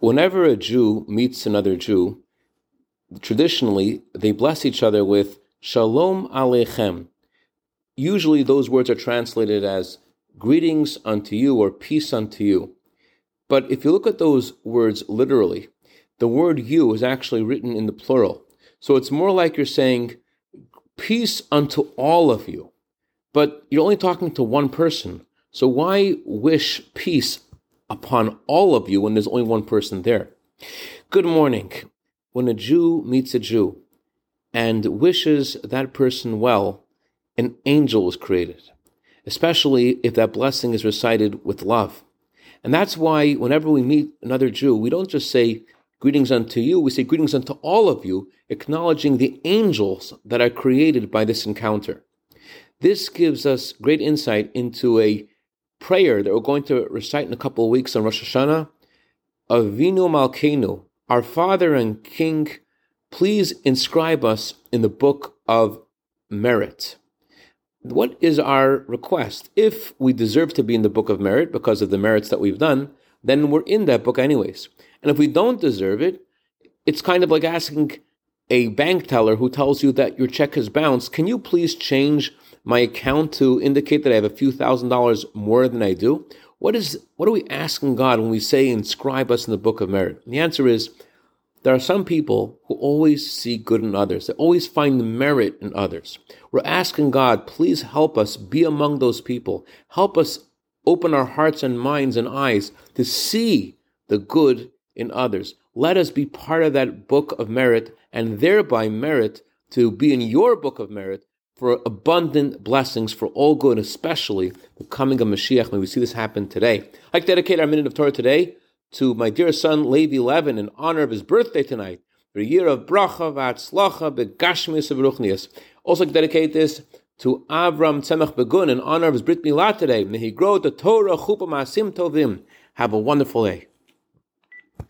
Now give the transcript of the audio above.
whenever a Jew meets another Jew, traditionally they bless each other with Shalom Aleichem. Usually those words are translated as greetings unto you or peace unto you. But if you look at those words literally, the word you is actually written in the plural. So it's more like you're saying peace unto all of you. But you're only talking to one person. So why wish peace upon all of you when there's only one person there? Good morning. When a Jew meets a Jew and wishes that person well, an angel is created, especially if that blessing is recited with love. And that's why whenever we meet another Jew, we don't just say greetings unto you, we say greetings unto all of you, acknowledging the angels that are created by this encounter. This gives us great insight into a prayer that we're going to recite in a couple of weeks on Rosh Hashanah. Avinu Malkeinu, our Father and King, please inscribe us in the book of merit. What is our request? If we deserve to be in the book of merit because of the merits that we've done, then we're in that book anyways. And if we don't deserve it, it's kind of like asking a bank teller who tells you that your check has bounced, can you please change my account to indicate that I have a few thousand dollars more than I do? What is what are we asking God when we say inscribe us in the book of merit? And the answer is there are some people who always see good in others. They always find the merit in others. We're asking God, please help us be among those people. Help us open our hearts and minds and eyes to see the good in others. Let us be part of that book of merit and thereby merit to be in your book of merit for abundant blessings for all good, especially the coming of Mashiach. May we see this happen today. I'd like to dedicate our minute of Torah today to my dear son Levi Levin in honor of his birthday tonight. For a year of bracha v'atzlacha begashmius v'ruchnius. Also dedicate this to Avram Tzemach Begun in honor of his Brit Milah today. May he grow the Torah chupa masim tovim. Have a wonderful day.